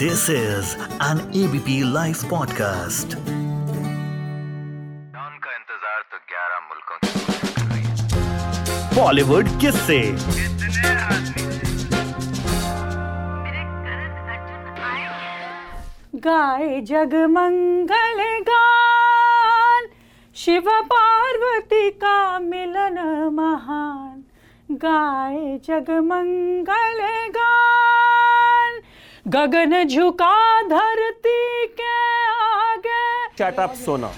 This is an ABP Life podcast. Don का इंतज़ार तो 11 मुल्कों बॉलीवुड किससे कितने आदमी गाए जगमंगल गान शिव पार्वती का मिलन महान। गाए जगमंगल गान गगन झुका धरती के आगे। शट अप सोना।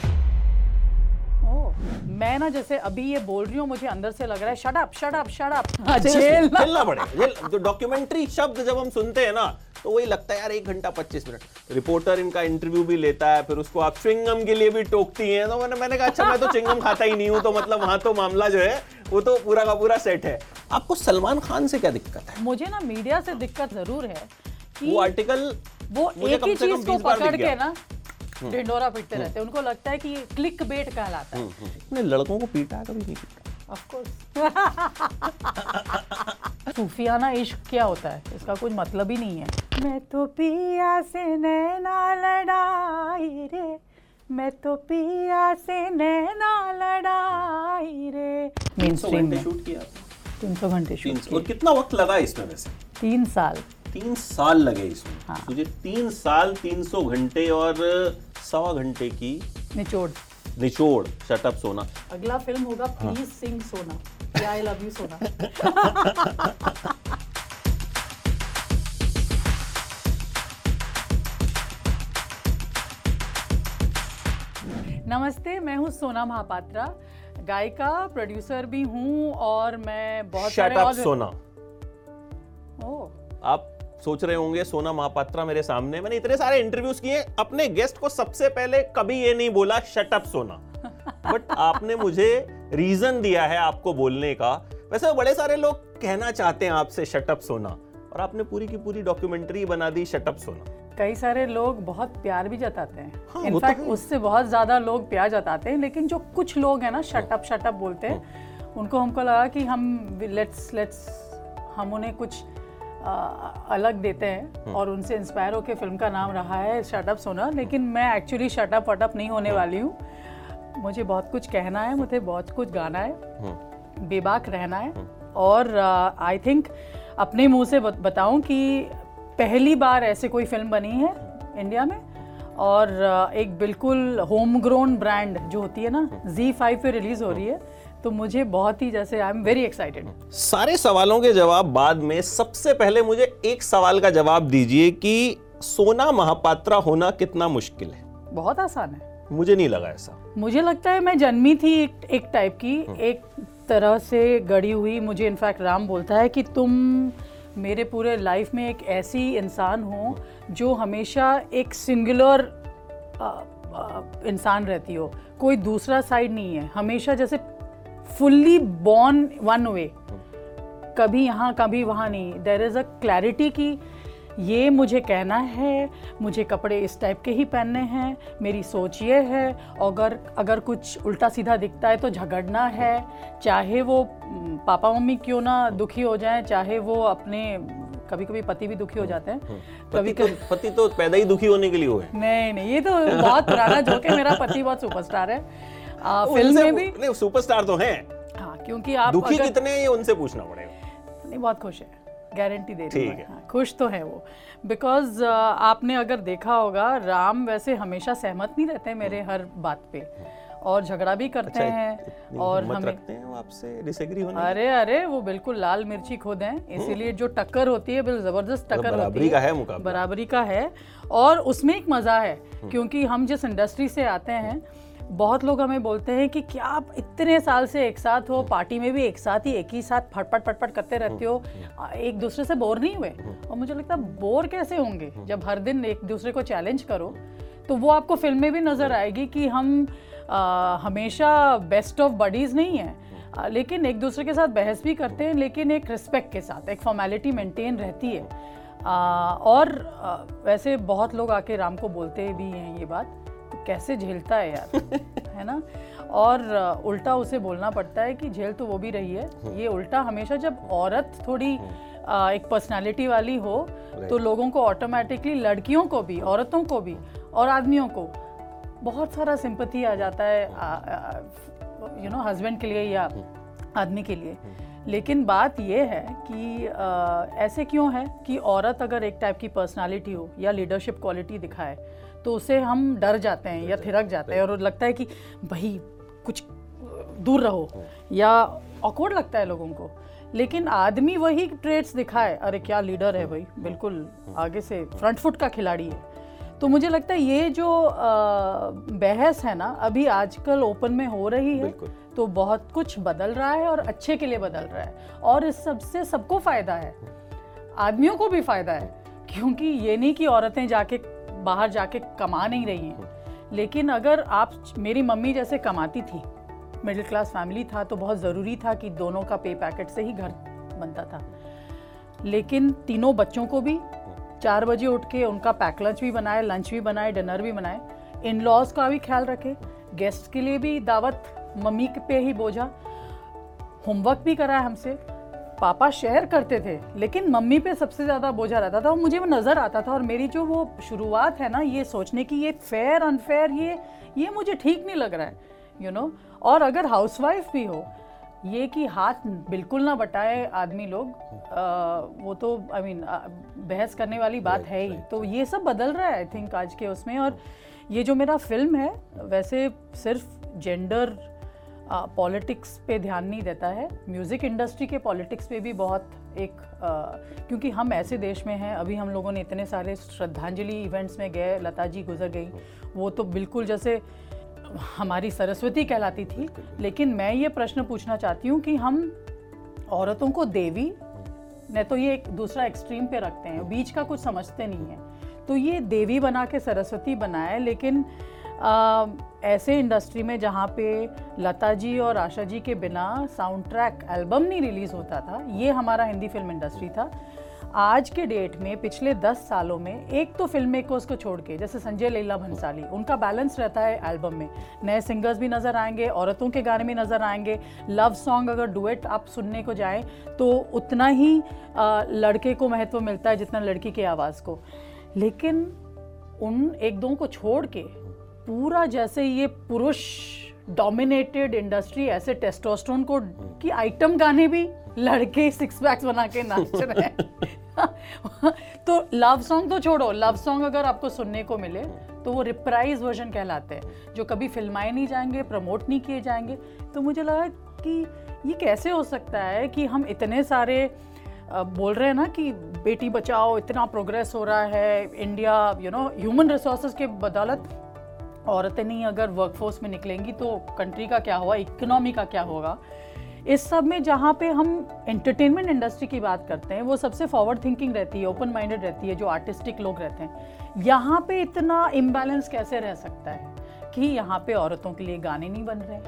मैं ना जैसे अभी ये बोल रही हूँ मुझे अंदर से लग रहा है shut up shut up shut up jail ना पड़ेगा जो डॉक्यूमेंट्री शब्द जब हम सुनते हैं ना तो वही लगता है यार एक घंटा पच्चीस मिनट। रिपोर्टर इनका इंटरव्यू भी लेता है फिर उसको आप चिंगम के लिए भी टोकती हैं। तो मैंने मैंने कहा अच्छा मैं तो चिंगम खाता ही नहीं हूँ तो मतलब वहाँ तो मामला जो है वो तो पूरा का पूरा सेट है। आपको सलमान खान से क्या दिक्कत है? मुझे ना मीडिया से दिक्कत ज़रूर है वो आर्टिकल वो एक ही चीज़ को पकड़ के ना ढिंडोरा पीटते रहते हैं। उनको लगता है कि ये क्लिक बेट कहलाता है। अपने लड़कों को पीटा कभी नहीं। पीटा सूफियाना इश्क क्या होता है? इसका कुछ मतलब ही नहीं है। मैं तो पिया से नैना लड़ाई रे। मैं तो पिया से नैना लड़ाई रे। मेन सौ स्ट्रीम घंटे में। शूट किया तीन सौ घंटे शूट और कितना वक्त लगा इसमें वैसे? तीन साल। तीन साल लगे इसमें। हाँ। मुझे तीन साल तीन सौ घंटे और सवा घंटे की निचोड़। निचोड़ शटअप सोना। अगला फ़िल्म होगा प्लीज़ सिंग सोना या आई लव यू सोना नमस्ते मैं हूँ सोना महापात्रा। गायिका प्रोड्यूसर भी हूँ और मैं बहुत सारे और सोना ओह आप सोच रहे होंगे सोना महापात्रा मेरे सामने। मैंने इतने सारे इंटरव्यूज़ किए अपने गेस्ट को सबसे पहले कभी ये नहीं बोला शटअप सोना. बट आपने मुझे रीजन दिया है आपको बोलने का। वैसे बड़े सारे लोग कहना चाहते हैं आपसे शटअप सोना. और आपने पूरी की पूरी डॉक्यूमेंट्री बना दी शटअप सोना. कई सारे लोग बहुत प्यार भी जताते हाँ, हैं वो तो इनफैक्ट है। उससे बहुत ज़्यादा लोग प्यार जताते हैं लेकिन जो कुछ लोग हैं ना शटअप शटअप बोलते हैं उनको हमको लगा कि हम लेट्स लेट्स हम उन्हें कुछ अलग देते हैं और उनसे इंस्पायर होकर फ़िल्म का नाम रहा है शटअप सोना लेकिन मैं एक्चुअली शटअप वटअप नहीं होने वाली हूँ। मुझे बहुत कुछ कहना है मुझे बहुत कुछ गाना है। बेबाक रहना है। और आई थिंक अपने मुँह से बत- बताऊँ कि पहली बार ऐसे कोई फ़िल्म बनी है इंडिया में। और एक बिल्कुल होम ग्रोन ब्रांड जो होती है ना जी फाइव पे रिलीज़ हो रही है। तो मुझे बहुत ही जैसे आई एम वेरी एक्साइटेड सारे सवालों के जवाब बाद में सबसे पहले मुझे एक सवाल का जवाब दीजिए कि सोना महापात्रा होना कितना मुश्किल है? बहुत आसान है। मुझे नहीं लगा ऐसा। मुझे लगता है मैं जन्मी थी एक, एक टाइप की। एक तरह से गड़ी हुई मुझे इनफैक्ट राम बोलता है कि तुम मेरे पूरे लाइफ में एक ऐसी इंसान हो जो हमेशा एक सिंगुलर इंसान रहती हो। कोई दूसरा साइड नहीं है। हमेशा जैसे फुल्ली बॉर्न वन वे कभी यहाँ कभी वहाँ नहीं. देर इज़ अ क्लैरिटी की ये मुझे कहना है मुझे कपड़े इस टाइप के ही पहनने हैं मेरी सोच ये है अगर अगर कुछ उल्टा सीधा दिखता है तो झगड़ना है चाहे वो पापा मम्मी क्यों ना दुखी हो जाएँ चाहे वो अपने कभी कभी पति भी दुखी हो जाते हैं. कभी तो कभी पति तो पैदा ही दुखी होने के लिए हुए नहीं नहीं ये तो बहुत पुराना जोक है मेरा पति बहुत सुपरस्टार है. फ़िल्म में भी? नहीं सुपरस्टार तो हैं। हाँ क्योंकि आप दुखी अगर- कितने हैं ये उनसे पूछना पड़ेगा। नहीं बहुत खुश है। गारंटी दे रही हूँ। है। हाँ, खुश तो है वो। बिकॉज़ आपने अगर देखा होगा राम वैसे हमेशा सहमत नहीं रहते मेरे हर बात पे। और झगड़ा भी करते हैं हम्म। अच्छा, इतनी और हमें रखते हैं वो आपसे डिसएग्री होने अरे अरे वो बिल्कुल लाल मिर्ची खुद हैं। इसीलिए जो टक्कर होती है बिल्कुल ज़बरदस्त टक्कर मतलब बराबरी होती का है मुकाबला। बराबरी का है। और उसमें एक मज़ा है क्योंकि हम जिस इंडस्ट्री से आते हैं बहुत लोग हमें बोलते हैं कि क्या आप इतने साल से एक साथ हो पार्टी में भी एक साथ ही एक ही साथ फटफट फटफट करते रहते हो। एक दूसरे से बोर नहीं हुए? और मुझे लगता है बोर कैसे होंगे? जब हर दिन एक दूसरे को चैलेंज करो तो वो आपको फ़िल्म में भी नज़र आएगी कि हम आ, हमेशा बेस्ट ऑफ़ बडीज नहीं हैं। आ, लेकिन एक दूसरे के साथ बहस भी करते हैं लेकिन एक रिस्पेक्ट के साथ एक फॉर्मेलिटी मेंटेन रहती है। आ, और आ, वैसे बहुत लोग आके राम को बोलते भी हैं ये बात। कैसे झेलता है यार? है ना? और उल्टा उसे बोलना पड़ता है कि झेल तो वो भी रही है। ये उल्टा हमेशा जब औरत थोड़ी आ, एक पर्सनालिटी वाली हो तो लोगों को ऑटोमेटिकली लड़कियों को भी औरतों को भी और आदमियों को बहुत सारा सिंपथी आ जाता है यू नो हस्बैंड के लिए या आदमी के लिए। लेकिन बात यह है कि आ, ऐसे क्यों है कि औरत अगर एक टाइप की पर्सनालिटी हो या लीडरशिप क्वालिटी दिखाए तो उसे हम डर जाते हैं या थिरक जाते हैं और लगता है कि भाई कुछ दूर रहो या ऑकवर्ड लगता है लोगों को। लेकिन आदमी वही ट्रेड्स दिखाए अरे क्या लीडर है भाई? बिल्कुल आगे से फ्रंट फुट का खिलाड़ी है। तो मुझे लगता है ये जो बहस है ना अभी आजकल ओपन में हो रही है तो बहुत कुछ बदल रहा है और अच्छे के लिए बदल रहा है। और इस सबसे सबको फ़ायदा है आदमियों को भी फ़ायदा है क्योंकि ये नहीं कि औरतें जाके बाहर जाके कमा नहीं रही हैं। लेकिन अगर आप मेरी मम्मी जैसे कमाती थी मिडिल क्लास फैमिली था तो बहुत ज़रूरी था कि दोनों का पे पैकेट से ही घर बनता था। लेकिन तीनों बच्चों को भी चार बजे उठ के उनका पैक लंच भी बनाए लंच भी बनाए डिनर भी बनाए। इन लॉज का भी ख्याल रखे। गेस्ट के लिए भी दावत मम्मी पे ही बोझा। होमवर्क भी कराया हमसे। पापा शेयर करते थे लेकिन मम्मी पे सबसे ज़्यादा बोझा रहता था और मुझे वो नज़र आता था और मेरी जो वो शुरुआत है ना ये सोचने की ये फेयर अनफेयर ये ये मुझे ठीक नहीं लग रहा है यू you नो know? और अगर हाउसवाइफ भी हो ये कि हाथ बिल्कुल ना बटाए आदमी लोग आ, वो तो आई I मीन mean, बहस करने वाली बात है ही। तो ये सब बदल रहा है आई थिंक आज के उसमें। और ये जो मेरा फ़िल्म है वैसे सिर्फ़ जेंडर पॉलिटिक्स पे ध्यान नहीं देता है। म्यूज़िक इंडस्ट्री के पॉलिटिक्स पे भी बहुत एक आ, क्योंकि हम ऐसे देश में हैं अभी हम लोगों ने इतने सारे श्रद्धांजलि इवेंट्स में गए लता जी गुजर गई। वो तो बिल्कुल जैसे हमारी सरस्वती कहलाती थी। लेकिन मैं ये प्रश्न पूछना चाहती हूँ कि हम औरतों को देवी न तो ये एक दूसरा एक्सट्रीम पे रखते हैं बीच का कुछ समझते नहीं है। तो ये देवी बना के सरस्वती बनाए लेकिन ऐसे इंडस्ट्री में जहाँ पे लता जी और आशा जी के बिना साउंड ट्रैक एल्बम नहीं रिलीज़ होता था ये हमारा हिंदी फ़िल्म इंडस्ट्री था। आज के डेट में पिछले दस सालों में एक तो फ़िल्म मेकर्स को छोड़ के जैसे संजय लीला भंसाली उनका बैलेंस रहता है एल्बम में। नए सिंगर्स भी नज़र आएँगे औरतों के गाने भी नज़र आएँगे। लव सॉन्ग अगर डुएट आप सुनने को जाएँ तो उतना ही आ, लड़के को महत्व मिलता है जितना लड़की की आवाज़ को। लेकिन उन एक दो को छोड़ के पूरा जैसे ये पुरुष डोमिनेटेड इंडस्ट्री ऐसे टेस्टोस्टोन को कि आइटम गाने भी लड़के सिक्स पैक्स बना के नाच रहे हैं। तो लव सॉन्ग तो छोड़ो लव सॉन्ग अगर आपको सुनने को मिले तो वो रिप्राइज वर्जन कहलाते हैं जो कभी फिल्माए नहीं जाएँगे प्रमोट नहीं किए जाएँगे। तो मुझे लगा कि ये कैसे हो सकता है कि हम इतने सारे बोल रहे हैं ना कि बेटी बचाओ इतना प्रोग्रेस हो रहा है India you know human resources के बदौलत औरतें नहीं अगर वर्कफोर्स में निकलेंगी तो कंट्री का क्या होगा इकोनॉमी का क्या होगा? इस सब में जहाँ पे हम एंटरटेनमेंट इंडस्ट्री की बात करते हैं वो सबसे फॉरवर्ड थिंकिंग रहती है ओपन माइंडेड रहती है जो आर्टिस्टिक लोग रहते हैं। यहाँ पे इतना इम्बैलेंस कैसे रह सकता है कि यहाँ पे औरतों के लिए गाने नहीं बन रहे?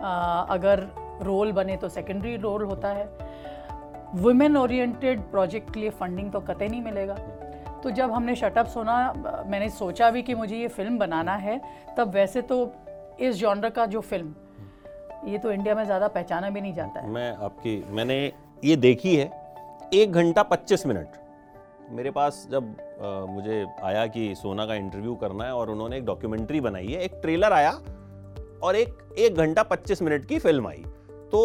आ, अगर रोल बने तो सेकेंडरी रोल होता है। वुमेन ओरिएंटेड प्रोजेक्ट के लिए फंडिंग तो कतई नहीं मिलेगा। तो जब हमने शटअप सुना मैंने सोचा भी कि मुझे ये फ़िल्म बनाना है तब वैसे तो इस जॉनर का जो फ़िल्म ये तो इंडिया में ज़्यादा पहचाना भी नहीं जाता है। मैं आपकी मैंने ये देखी है एक घंटा पच्चीस मिनट। मेरे पास जब अ, मुझे आया कि सोना का इंटरव्यू करना है और उन्होंने एक डॉक्यूमेंट्री बनाई है एक ट्रेलर आया और एक एक घंटा पच्चीस मिनट की फ़िल्म आई। तो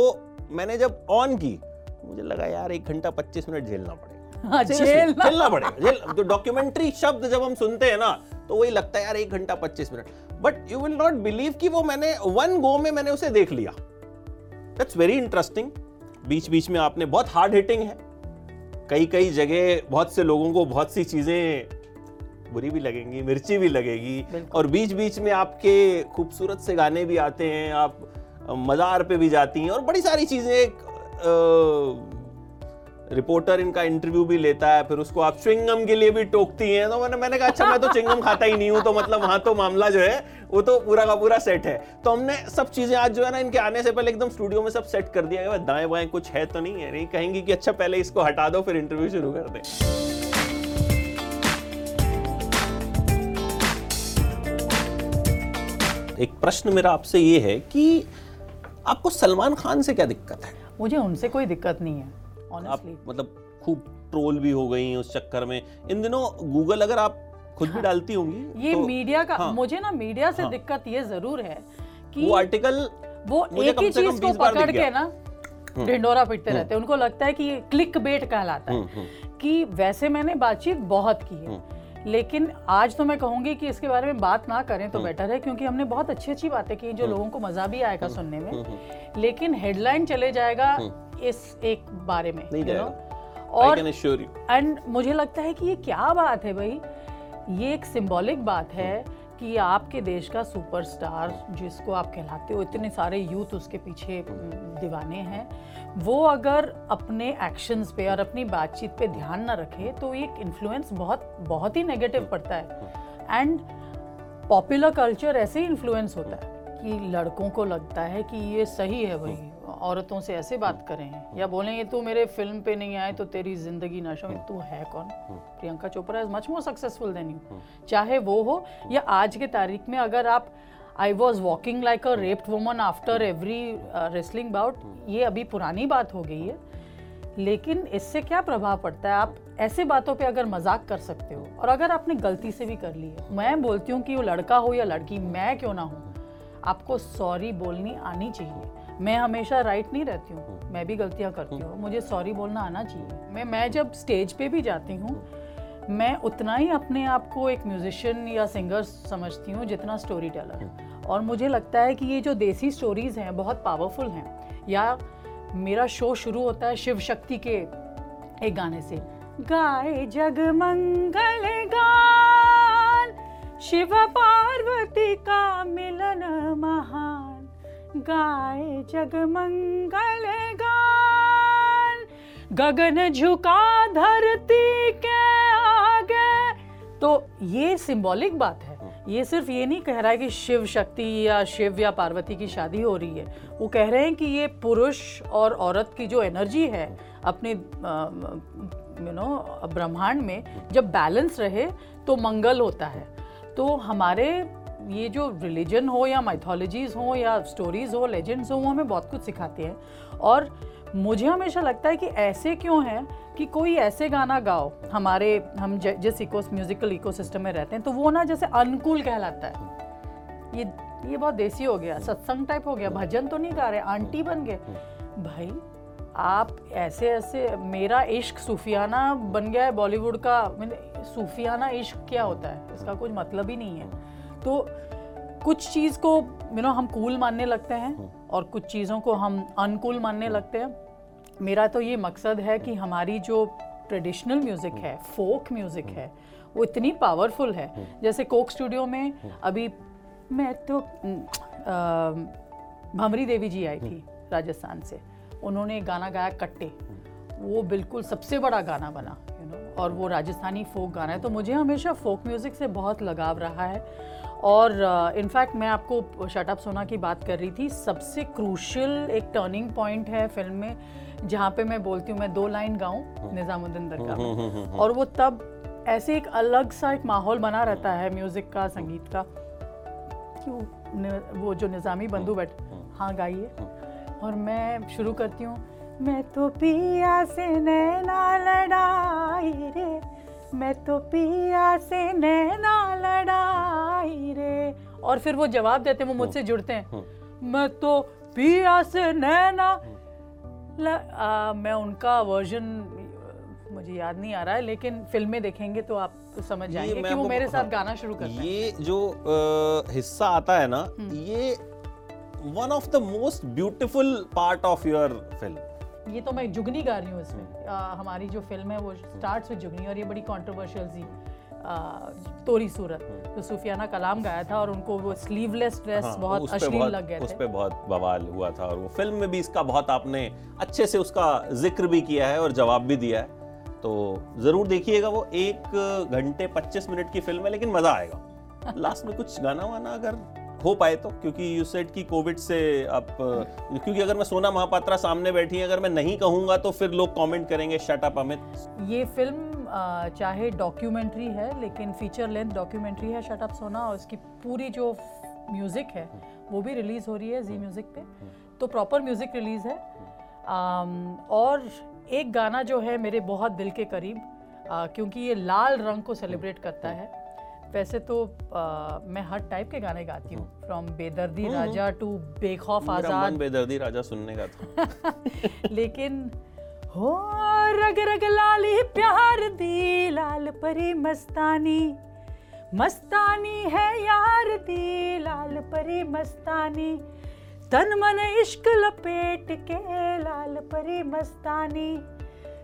मैंने जब ऑन की मुझे लगा यार एक घंटा पच्चीस मिनट झेलना पड़ेगा। झेलना। झेलना पड़ेगा तो डॉक्यूमेंट्री शब्द जब हम सुनते हैं ना तो वही लगता है यार एक घंटा पच्चीस minute. But you will not believe कि वो मैंने वन गो में मैंने उसे देख लिया। दैट्स वेरी इंटरेस्टिंग बीच बीच में आपने बहुत हार्ड हिटिंग है। कई कई जगह बहुत से लोगों को बहुत सी चीज़ें बुरी भी लगेंगी मिर्ची भी लगेगी। और बीच बीच में आपके खूबसूरत से गाने भी आते हैं आप मज़ार पे भी जाती हैं। और बड़ी सारी चीज़ें एक रिपोर्टर इनका इंटरव्यू भी लेता है, फिर उसको आप च्विंगम के लिए भी टोकती हैं। तो मैंने मैंने कहा अच्छा मैं तो च्विंगम खाता ही नहीं हूँ तो मतलब वहाँ तो मामला जो है, वो तो पूरा का पूरा सेट है। तो हमने सब चीज़ें आज जो है ना, इनके आने से पहले एकदम स्टूडियो में सब सेट कर दिया। दाएँ बाएँ कुछ है तो नहीं है। नहीं, कहेंगी कि अच्छा पहले इसको हटा दो, फिर इंटरव्यू शुरू कर दें। एक प्रश्न मेरा आपसे ये है कि आपको सलमान खान से क्या दिक्कत है? मुझे उनसे कोई दिक्कत नहीं है। आप मतलब खूब ट्रोल भी हो गई उस चक्कर में। इन दिनों गूगल अगर आप खुद भी डालती होंगी ये तो मीडिया का हाँ। मुझे ना मीडिया से हाँ। दिक्कत ये ज़रूर है कि वो आर्टिकल वो एक ही चीज़ को पकड़ के ना ढिंडोरा पीटते रहते हैं। उनको लगता है कि ये क्लिक बेट कहलाता हम्म, है कि वैसे मैंने बातचीत बहुत की है। लेकिन आज तो मैं कहूँगी कि इसके बारे में बात ना करें तो बेटर है क्योंकि हमने बहुत अच्छी अच्छी बातें की जो लोगों को मज़ा भी आएगा सुनने में। लेकिन हेडलाइन चले जाएगा इस एक बारे में नहीं you। और एंड मुझे लगता है कि ये क्या बात है भाई? ये एक सिंबॉलिक बात है कि आपके देश का सुपरस्टार जिसको आप कहलाते हो इतने सारे यूथ उसके पीछे दीवाने हैं वो अगर अपने एक्शंस पे और अपनी बातचीत पे ध्यान ना रखे तो ये इन्फ्लुएंस बहुत बहुत ही नेगेटिव पड़ता है। एंड पॉपुलर कल्चर ऐसे ही इन्फ्लुएंस होता है कि लड़कों को लगता है कि ये सही है भाई। औरतों से ऐसे बात करें या बोलेंगे तू मेरे फ़िल्म पे नहीं आए तो तेरी ज़िंदगी नशा में तू है कौन? Priyanka Chopra is much more successful than you चाहे वो हो या आज के तारीख में अगर आप I was walking like a raped woman after every wrestling bout ये अभी पुरानी बात हो गई है। लेकिन इससे क्या प्रभाव पड़ता है? आप ऐसे बातों पे अगर मज़ाक कर सकते हो और अगर आपने गलती से भी कर ली है मैं बोलती हूँ कि वो लड़का हो या लड़की मैं क्यों ना हूँ आपको सॉरी बोलनी आनी चाहिए। मैं हमेशा राइट नहीं रहती हूँ। मैं भी गलतियाँ करती हूँ। मुझे सॉरी बोलना आना चाहिए। मैं मैं जब स्टेज पे भी जाती हूँ मैं उतना ही अपने आप को एक म्यूजिशियन या सिंगर समझती हूँ जितना स्टोरी टेलर और मुझे लगता है कि ये जो देसी स्टोरीज हैं बहुत पावरफुल हैं। या मेरा शो शुरू होता है शिव शक्ति के एक गाने से। गाए जग मंगल गान शिव पार्वती का मिलन महान गाए जग मंगल गान गगन झुका धरती के आगे। तो ये सिंबॉलिक बात है। ये सिर्फ़ ये नहीं कह रहा है कि शिव शक्ति या शिव या पार्वती की शादी हो रही है। वो कह रहे हैं कि ये पुरुष और औरत की जो एनर्जी है, अपने यू नो ब्रह्मांड में जब बैलेंस रहे तो मंगल होता है। तो हमारे ये जो रिलीजन हो या माइथोलॉजीज हो या स्टोरीज हो लेजेंड्स हो, वो हमें बहुत कुछ सिखाते हैं। और मुझे हमेशा लगता है कि ऐसे क्यों हैं कि कोई ऐसे गाना गाओ, हमारे, हम ज- जिस इको म्यूजिकल इकोसिस्टम में रहते हैं तो वो ना जैसे अनुकूल कहलाता है। ये ये बहुत देसी हो गया, सत्संग टाइप हो गया, भजन तो नहीं गा रहे, आंटी बन गए। भाई, आप ऐसे ऐसे, मेरा इश्क सूफियाना बन गया है बॉलीवुड का मैंने सूफियाना इश्क क्या होता है? इसका कुछ मतलब ही नहीं है। तो कुछ चीज़ को यू नो हम कूल मानने लगते हैं और कुछ चीज़ों को हम अनकूल मानने लगते हैं। मेरा तो ये मकसद है कि हमारी जो ट्रेडिशनल म्यूज़िक है। फोक म्यूज़िक है। वो इतनी पावरफुल है। जैसे कोक स्टूडियो में अभी मैं तो भमरी देवी जी आई थी राजस्थान से। उन्होंने गाना गाया कट्टे। वो बिल्कुल सबसे बड़ा गाना बना यू नो और वो राजस्थानी फोक गाना है। तो मुझे हमेशा फोक म्यूज़िक से बहुत लगाव रहा है और इनफैक्ट uh, मैं आपको शटअप सोना की बात कर रही थी। सबसे क्रूशल एक टर्निंग पॉइंट है फ़िल्म में जहाँ पे मैं बोलती हूँ मैं दो लाइन गाऊँ निज़ामुद्दीन दरगाह में और वो तब ऐसे एक अलग सा एक माहौल बना रहता है म्यूज़िक का संगीत का क्यों वो जो निज़ामी बंधु बैठ हाँ गाइए। और मैं शुरू करती हूँ मैं तो पिया से नैना लड़ाई रे मैं तो पिया से नैना लड़ाई रे। और फिर वो जवाब देते हैं वो मुझसे जुड़ते हैं। मैं तो पिया से नैना ल, आ, मैं उनका वर्जन मुझे याद नहीं आ रहा है लेकिन फ़िल्में देखेंगे तो आप तो समझ जाएँगे कि वो मेरे साथ हाँ, गाना शुरू करते हैं। ये जो अ, हिस्सा आता है ना ये one of the most beautiful part of your film ये तो मैं जुगनी गा रही हूँ इसमें। आ, हमारी जो फ़िल्म है वो स्टार्ट्स विद जुगनी और ये बड़ी कंट्रोवर्शियल सी तोरी सूरत। तो सूफियाना कलाम गाया था और उनको वो स्लीवलेस ड्रेस हाँ, बहुत अश्लील लग गए उस थे। पे बहुत बवाल हुआ था और वो फ़िल्म में भी इसका बहुत आपने अच्छे से उसका ज़िक्र भी किया है और जवाब भी दिया है। तो ज़रूर देखिएगा वो एक घंटे 25 मिनट की फ़िल्म है लेकिन मज़ा आएगा। लास्ट में कुछ गाना वाना अगर हो पाए तो क्योंकि यू सेड कि कोविड से आप, क्योंकि अगर मैं सोना महापात्रा सामने बैठी है, अगर मैं नहीं कहूँगा तो फिर लोग कमेंट करेंगे शट अप अमित ये फ़िल्म चाहे डॉक्यूमेंट्री है, लेकिन फीचर लेंथ डॉक्यूमेंट्री है शट अप सोना, और इसकी पूरी जो म्यूज़िक है, वो भी रिलीज़ हो रही है जी म्यूज़िक पे। तो प्रॉपर म्यूज़िक रिलीज़ है। और एक गाना जो है मेरे बहुत दिल के करीब क्योंकि ये लाल रंग को सेलिब्रेट करता है। वैसे तो आ, मैं हर टाइप के गाने गाती हूँ। फ्रॉम बेदर्दी राजा टू बेखौफ आज़ाद। बेदर्दी राजा सुनने का था। लेकिन हो रग रग लाली प्यार दी लाल परी मस्तानी। मस्तानी है यार दी लाल परी मस्तानी। तन मन इश्क लपेट के लाल परी मस्तानी।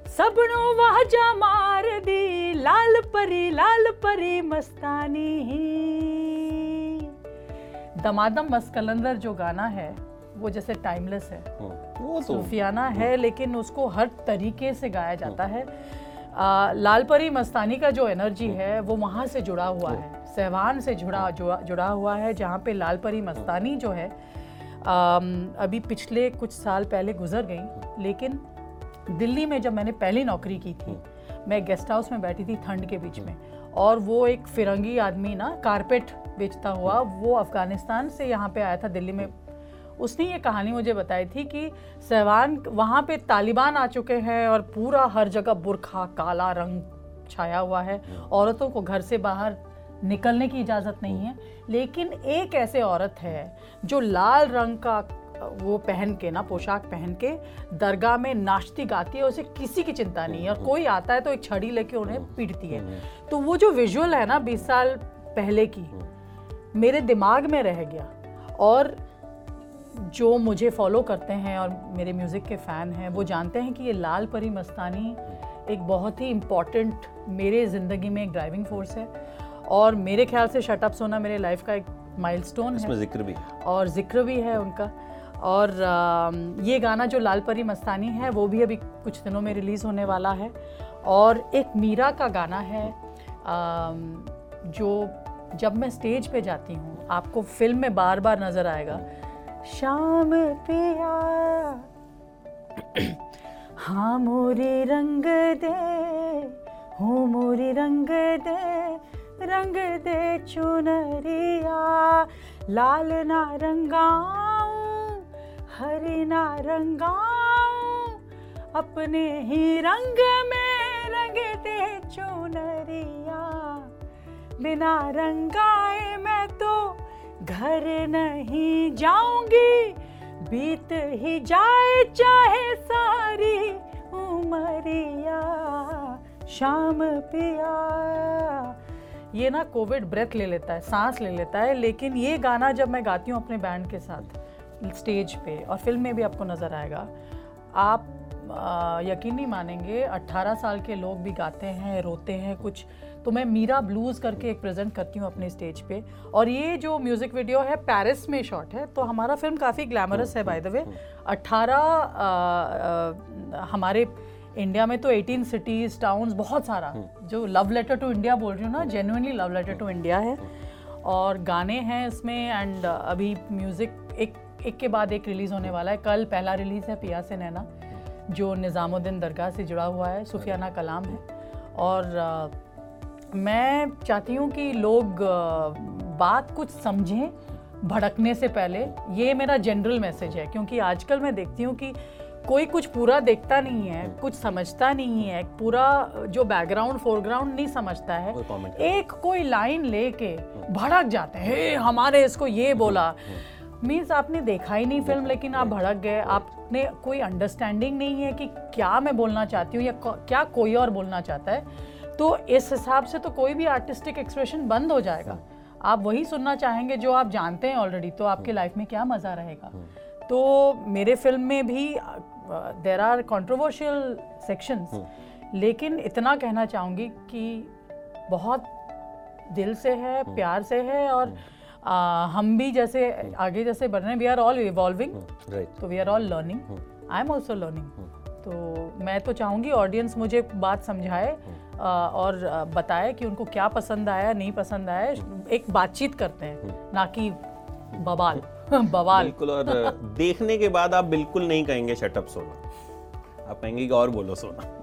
सबनो वाजा मार दी लाल परी लाल परी मस्तानी। ही दमादम मस्त कलंदर जो गाना है वो जैसे टाइमलेस है। वो तो सूफियाना है लेकिन उसको हर तरीके से गाया जाता है। आ, लाल परी मस्तानी का जो एनर्जी है। वो वहाँ से जुड़ा हुआ है। सहवान से जुड़ा जुड़ा हुआ है जहाँ पे लाल परी मस्तानी जो है आम, अभी पिछले कुछ साल पहले गुजर गई लेकिन दिल्ली में जब मैंने पहली नौकरी की थी, मैं गेस्ट हाउस में बैठी थी ठंड के बीच में। और वो एक फिरंगी आदमी ना, कारपेट बेचता हुआ, वो अफ़गानिस्तान से यहाँ पे आया था दिल्ली में। उसने ये कहानी मुझे बताई थी कि सहवान वहाँ पे तालिबान आ चुके हैं और पूरा हर जगह बुरखा, काला रंग छाया हुआ है। औरतों को घर से बाहर निकलने की इजाज़त नहीं है। लेकिन एक ऐसे औरत है जो लाल रंग का वो पहन के ना पोशाक पहन के दरगाह में नाश्ती गाती है उसे किसी की चिंता नहीं है। और कोई आता है तो एक छड़ी लेके उन्हें पीटती है। तो वो जो विजुअल है ना बीस साल पहले की मेरे दिमाग में रह गया। और जो मुझे फॉलो करते हैं और मेरे म्यूज़िक के फ़ैन हैं वो जानते हैं कि ये लाल परी मस्तानी एक बहुत ही इंपॉर्टेंट मेरे ज़िंदगी में एक ड्राइविंग फोर्स है। और मेरे ख्याल से शटअप सोना मेरे लाइफ का एक माइलस्टोन है। ज़िक्र भी और ज़िक्र भी है उनका। और ये गाना जो लाल परी मस्तानी है, वो भी अभी कुछ दिनों में रिलीज़ होने वाला है। और एक मीरा का गाना है जो जब मैं स्टेज पे जाती हूँ, आपको फ़िल्म में बार बार नज़र आएगा। शाम पिया हाँ मोरे रंग दे, हो मोरे रंग दे रंग दे चुनरिया। लाल ना रंगाऊं हरी ना रंगाऊं, अपने ही रंग में रंग दे चुनरिया बिना रंगाए मैं तो घर नहीं जाऊँगी, बीत ही जाए चाहे सारी उमरिया। शाम पिया। ये ना कोविड ब्रेथ ले लेता है, सांस ले लेता है, लेकिन ये गाना जब मैं गाती हूँ अपने बैंड के साथ स्टेज पे और फ़िल्म में भी आपको नज़र आएगा। आप यकीन नहीं मानेंगे 18 साल के लोग भी गाते हैं, रोते हैं, कुछ तो मैं मीरा ब्लूज़ करके एक प्रेजेंट करती हूँ अपने स्टेज पे। और ये जो म्यूज़िक वीडियो है पेरिस में शॉट है तो हमारा फ़िल्म काफ़ी ग्लैमरस है बाय द वे 18 हमारे इंडिया में तो 18 सिटीज़ टाउन्स बहुत सारा। जो लव लेटर टू इंडिया बोल रही हूँ ना genuinely love letter to India है। और गाने हैं इसमें एंड अभी म्यूज़िक एक एक के बाद एक रिलीज़ होने वाला है। कल पहला रिलीज़ है पिया से नैना जो निज़ामुद्दीन दरगाह से जुड़ा हुआ है। सुफियाना कलाम है। और अ, मैं चाहती हूँ कि लोग अ, बात कुछ समझें भड़कने से पहले। ये मेरा जनरल मैसेज है क्योंकि आजकल मैं देखती हूँ कि कोई कुछ पूरा देखता नहीं है कुछ समझता नहीं है। पूरा जो बैकग्राउंड फोरग्राउंड नहीं समझता है। कोई एक कोई लाइन लेके भड़क जाते हैं हमारे इसको ये बोला। मीन्स आपने देखा ही नहीं फ़िल्म लेकिन आप भड़क गए। आपने कोई अंडरस्टैंडिंग नहीं है कि क्या मैं बोलना चाहती हूँ या क्या कोई और बोलना चाहता है। तो इस हिसाब से तो कोई भी आर्टिस्टिक एक्सप्रेशन बंद हो जाएगा। आप वही सुनना चाहेंगे जो आप जानते हैं ऑलरेडी तो आपके लाइफ में क्या मज़ा रहेगा। तो मेरे फ़िल्म में भी देर आर कॉन्ट्रोवर्शियल सेक्शंस लेकिन इतना कहना चाहूँगी कि बहुत दिल से है, प्यार से है और हम भी जैसे आगे जैसे बढ़ रहे हैं वी आर ऑल इवॉल्विंग तो we are all learning I am also learning तो मैं तो चाहूँगी ऑडियंस मुझे बात समझाए और बताए कि उनको क्या पसंद आया नहीं पसंद आया एक बातचीत करते हैं ना कि बवाल बवाल. बिल्कुल और देखने के बाद आप बिल्कुल नहीं कहेंगे शटअप सोना आप कहेंगे कि और बोलो Sona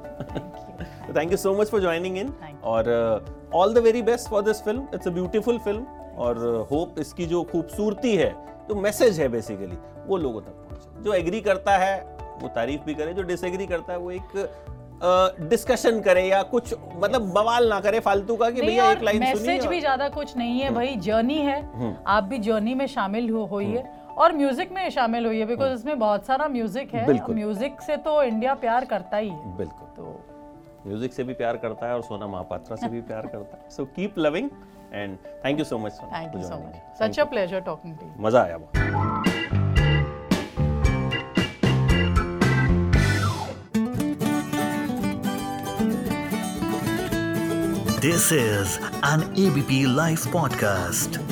thank you so much for joining in और all the very best for this film it's a beautiful film और होप इसकी जो खूबसूरती है जो मैसेज है बेसिकली वो लोगों तक पहुँचे। जो एग्री करता है वो तारीफ़ भी करे जो डिसएग्री करता है वो एक डिस्कशन करे या कुछ मतलब बवाल ना करे फालतू का कि भैया एक लाइन सुनी मैसेज भी ज़्यादा कुछ नहीं है भाई जर्नी है। हम्म। आप भी जर्नी में शामिल हो होइए। और म्यूज़िक में शामिल होइए बिकॉज़ इसमें बहुत सारा म्यूज़िक है। हम्म। म्यूज़िक से तो इंडिया प्यार करता ही है। बिल्कुल। तो म्यूज़िक से भी प्यार करता है और सोना महापात्रा से भी प्यार करता है। So keep loving And thank you so much thank you so much such a pleasure talking to you मजा आया बहुत This is an ABP Life podcast.